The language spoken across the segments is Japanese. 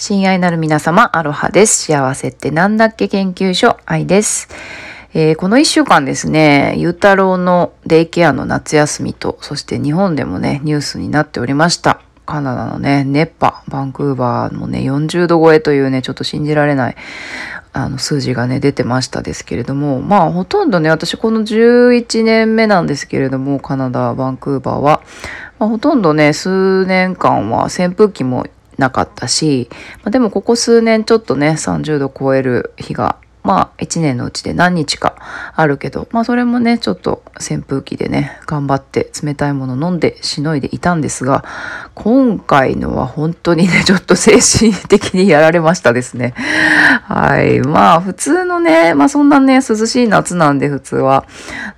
親愛なる皆様、アロハです。幸せってなんだっけ研究所、愛です。えー、この一週間ですね、ゆうたろうのデイケアの夏休みと、そして日本でもね、ニュースになっておりました。カナダのね、熱波、バンクーバーもね、40度超えというね、ちょっと信じられない、あの、数字がね、出てましたですけれども、まあ、ほとんどね、私この11年目なんですけれども、カナダ、バンクーバーは、まあ、ほとんどね、数年間は扇風機もなかったし、まあ、でもここ数年ちょっとね30度超える日がまあ1年のうちで何日かあるけど、まあそれもね、ちょっと扇風機でね、頑張って冷たいもの飲んでしのいでいたんですが、今回のは本当にね、ちょっと精神的にやられましたですね。はい。まあ普通のね、まあそんなね、涼しい夏なんで普通は。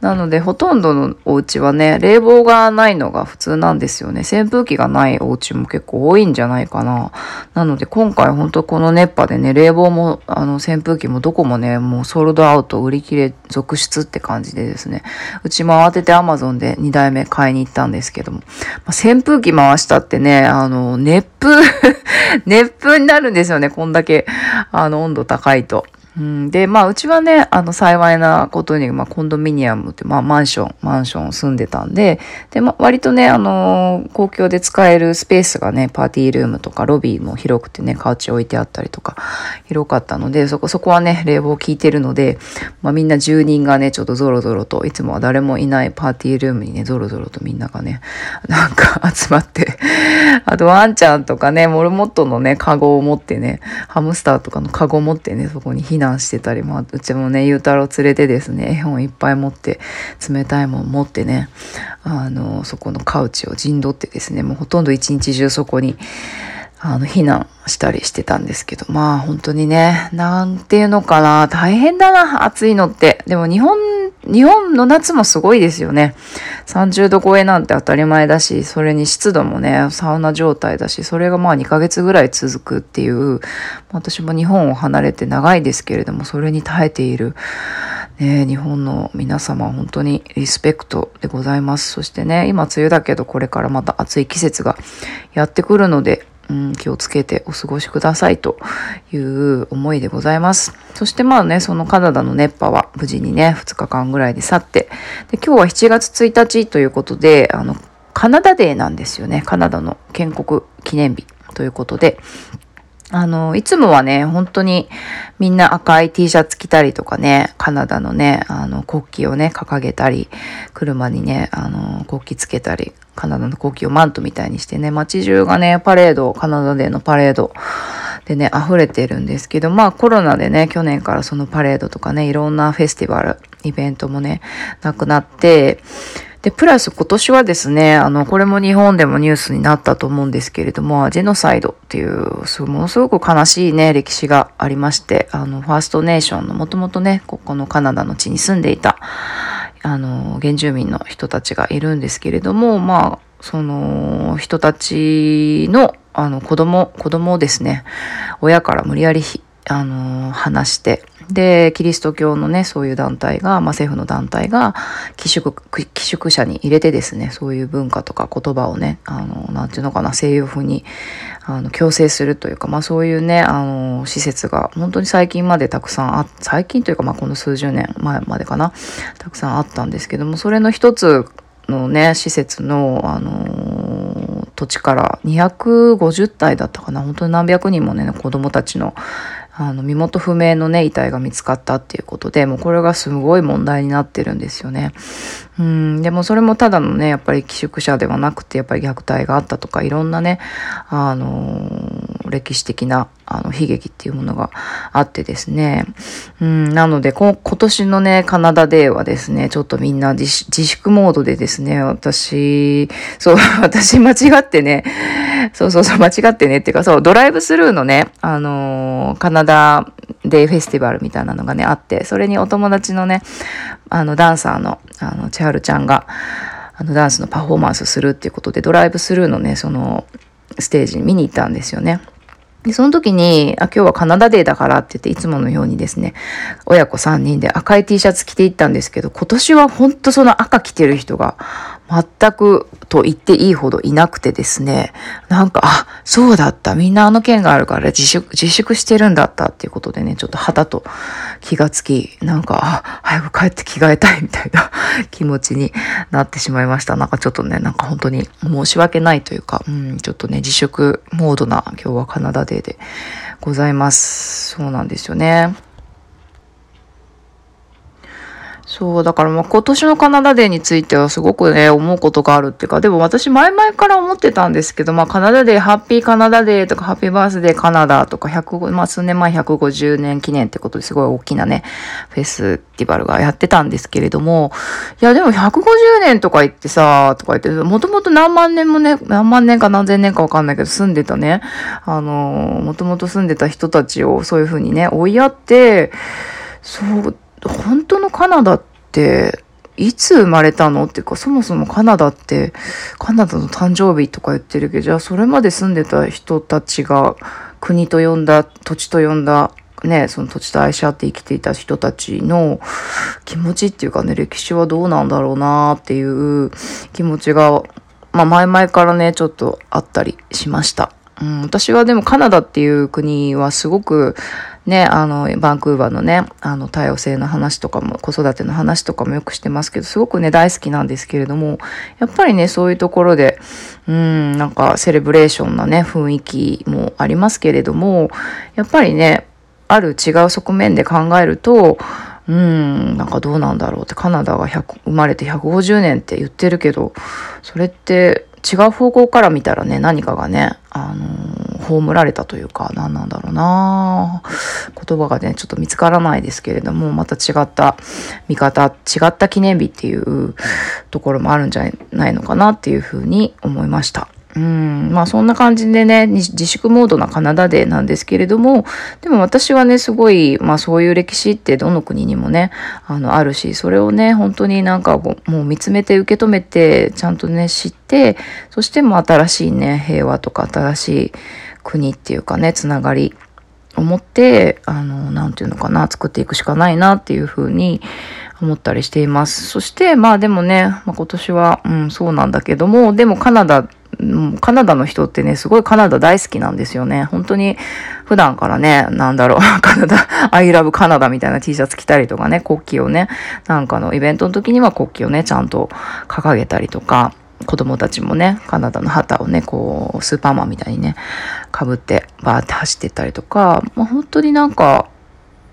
なのでほとんどのお家はね、冷房がないのが普通なんですよね。扇風機がないお家も結構多いんじゃないかな。なので今回本当この熱波でね、冷房も、あの扇風機もどこももね、もうソールドアウト売り切れ続出って感じでですね、うちも慌てて Amazon で2台目買いに行ったんですけども、まあ、扇風機回したってね、あの、熱風 熱風になるんですよね、こんだけ、あの、温度高いと。うん、で、まあ、うちはね、あの、幸いなことに、まあ、コンドミニアムって、まあ、マンション、マンション住んでたんで、で、まあ、割とね、あの公共で使えるスペースがね、パーティールームとかロビーも広くてね、カウチ置いてあったりとか、広かったので、そこ、そこはね、冷房効いてるので、まあ、みんな住人がね、ちょっとゾロゾロと、いつもは誰もいないパーティールームにね、ゾロゾロとみんながね、なんか 集まってあと、ワンちゃんとかね、モルモットのね、カゴを持ってね、ハムスターとかのカゴを持ってね、そこに避難難してたり、まあ、うちもね、ゆうたろう連れてですね、絵本いっぱい持って、冷たいもん持ってね、あの、そこのカウチを陣取ってですね、もうほとんど一日中そこに、あの、避難したりしてたんですけど、まあ本当にね、なんていうのかな、大変だな、暑いのって。でも日本、日本の夏もすごいですよね。30度超えなんて当たり前だし、それに湿度もね、サウナ状態だし、それがまあ2ヶ月ぐらい続くっていう、私も日本を離れて長いですけれども、それに耐えている、ね、日本の皆様本当にリスペクトでございます。そしてね、今梅雨だけどこれからまた暑い季節がやってくるので、うん、気をつけてお過ごしくださいという思いでございます。そしてまあね、そのカナダの熱波は無事にね、2日間ぐらいで去って、で今日は7月1日ということで、あの、カナダデーなんですよね。カナダの建国記念日ということで、あの、いつもはね、本当にみんな赤い T シャツ着たりとかね、カナダのね、あの、国旗をね、掲げたり、車にね、あの、国旗つけたり、カナダの国旗をマントみたいにしてね、街中がね、パレード、カナダでのパレードでね、溢れてるんですけど、まあコロナでね、去年からそのパレードとかね、いろんなフェスティバル、イベントもね、なくなって、で、プラス今年はですね、あの、これも日本でもニュースになったと思うんですけれども、ジェノサイドっていう、ものすごく悲しいね、歴史がありまして、あの、ファーストネーションのもともとね、ここのカナダの地に住んでいた、あの、原住民の人たちがいるんですけれども、まあ、その人たちの、あの、子供、子供をですね、親から無理やりあの、話して、で、キリスト教のね、そういう団体が、まあ、政府の団体が、寄宿、寄宿者に入れてですね、そういう文化とか言葉をね、あの、なんていうのかな、西洋風に、あの、強制するというか、まあ、そういうね、あの、施設が、本当に最近までたくさんあ、最近というか、まあ、この数十年前までかな、たくさんあったんですけども、それの一つのね、施設の、あの、土地から250体だったかな、本当に何百人もね、子供たちの、あの身元不明のね遺体が見つかったっていうことでもうこれがすごい問題になってるんですよね。うんでもそれもただのねやっぱり寄宿舎ではなくてやっぱり虐待があったとかいろんなねあのー、歴史的なあの悲劇っていうものがあってですねうんなので今年のねカナダデーはですねちょっとみんな自粛モードでですね私そう 私間違ってねそうそうそう間違ってねっていうかそうドライブスルーのねあのー、カナダデイフェスティバルみたいなのがね、あって、それにお友達のね、あの、ダンサーの、あの、千春ちゃんが、あの、ダンスのパフォーマンスするっていうことで、ドライブスルーのね、その、ステージに見に行ったんですよね。で、その時に、あ、今日はカナダデーだからって言って、いつものようにですね、親子3人で赤い T シャツ着ていったんですけど、今年は本当その赤着てる人が全くと言っていいほどいなくてですね、なんか、あ、そうだった。みんなあの件があるから自粛、自粛してるんだったっていうことでね、ちょっと肌と気がつき、なんか、あ、早く帰って着替えたいみたいな 気持ちになってしまいました。なんかちょっとね、なんか本当に申し訳ないというか、うん、ちょっとね、自粛モードな今日はカナダデーでございます。そうなんですよね。そう、だからまあ今年のカナダデーについてはすごくね、思うことがあるっていうか、でも私前々から思ってたんですけど、まあカナダデー、ハッピーカナダデーとか、ハッピーバースデーカナダとか、100、まあ数年前150年記念ってことですごい大きなね、フェスティバルがやってたんですけれども、いやでも150年とか言ってさ、とか言って、もともと何万年もね、何万年か何千年かわかんないけど、住んでたね、あの、もともと住んでた人たちをそういうふうにね、追いやって、そう、本当のカナダっていつ生まれたのっていうかそもそもカナダってカナダの誕生日とか言ってるけどじゃあそれまで住んでた人たちが国と呼んだ土地と呼んだねその土地と愛し合って生きていた人たちの気持ちっていうかね歴史はどうなんだろうなっていう気持ちがまあ前々からねちょっとあったりしました。うん、私はでもカナダっていう国はすごくね、あの、バンクーバーのね、あの、多様性の話とかも、子育ての話とかもよくしてますけど、すごくね、大好きなんですけれども、やっぱりね、そういうところで、うん、なんか、セレブレーションなね、雰囲気もありますけれども、やっぱりね、ある違う側面で考えると、うん、なんかどうなんだろうって、カナダが100生まれて150年って言ってるけど、それって違う方向から見たらね、何かがね、あのー、葬られたというか、何なんだろうな言葉がね、ちょっと見つからないですけれども、また違った見方、違った記念日っていうところもあるんじゃないのかなっていうふうに思いました。うん、まあそんな感じでね、自粛モードなカナダデーなんですけれども、でも私はね、すごい、まあそういう歴史ってどの国にもね、あの、あるし、それをね、本当になんかもう見つめて受け止めて、ちゃんとね、知って、そしても新しいね、平和とか新しい国っていうかね、つながりを持って、あの、なんていうのかな、作っていくしかないなっていうふうに思ったりしています。そして、まあでもね、まあ、今年は、うん、そうなんだけども、でもカナダカナダの人ってね、すごいカナダ大好きなんですよね。本当に普段からね、なんだろう、カナダ、I love カナダみたいな T シャツ着たりとかね、国旗をね、なんかのイベントの時には国旗をね、ちゃんと掲げたりとか、子供たちもね、カナダの旗をね、こう、スーパーマンみたいにね、被ってバーって走ってったりとか、まあ、本当になんか、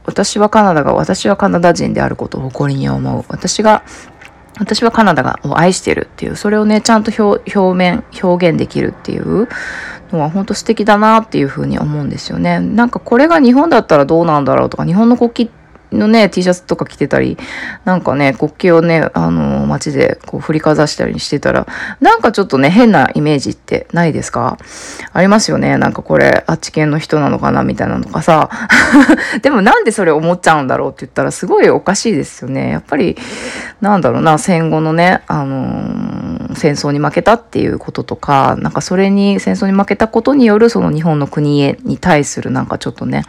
私はカナダが、私はカナダ人であることを誇りに思う。私が私はカナダがを愛してるっていう、それをね、ちゃんと表面、表現できるっていうのは本当素敵だなっていうふうに思うんですよね。なんかこれが日本だったらどうなんだろうとか、日本の国旗のね、T シャツとか着てたり、なんかね、国旗をね、あの、街でこう振りかざしたりしてたら、なんかちょっとね、変なイメージってないですか？ありますよね。なんかこれ、あっち系の人なのかな？みたいなのかさ。でもなんでそれ思っちゃうんだろうって言ったら、すごいおかしいですよね。やっぱり、なんだろうな、戦後のね、あのー、戦争に負けたっていうこととか、なんかそれに、戦争に負けたことによるその日本の国へに対するなんかちょっとね、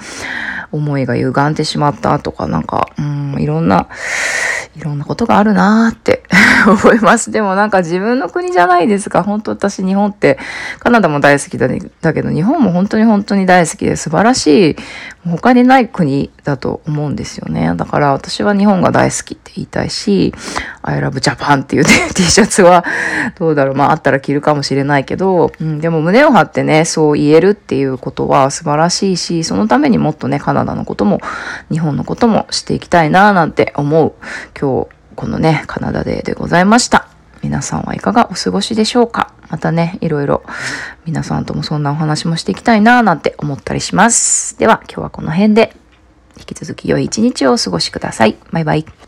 思いが歪んでしまったとか、なんか、うん、いろんな、いろんなことがあるなーって 思います。でもなんか自分の国じゃないですか。本当私日本って、カナダも大好きだ,、ね、だけど、日本も本当に本当に大好きで素晴らしい、他にない国だと思うんですよね。だから私は日本が大好きって言いたいし、I love Japan っていう、ね、T シャツは、どうだろう、まああったら着るかもしれないけど、うん、でも胸を張ってね、そう言えるっていうことは素晴らしいし、そのためにもっとね、カナダのことも、日本のこともしていきたいな、なんて思う、今日、このね、カナダデーでございました。皆さんはいかがお過ごしでしょうかまたね、いろいろ皆さんともそんなお話もしていきたいななんて思ったりします。では今日はこの辺で引き続き良い一日をお過ごしください。バイバイ。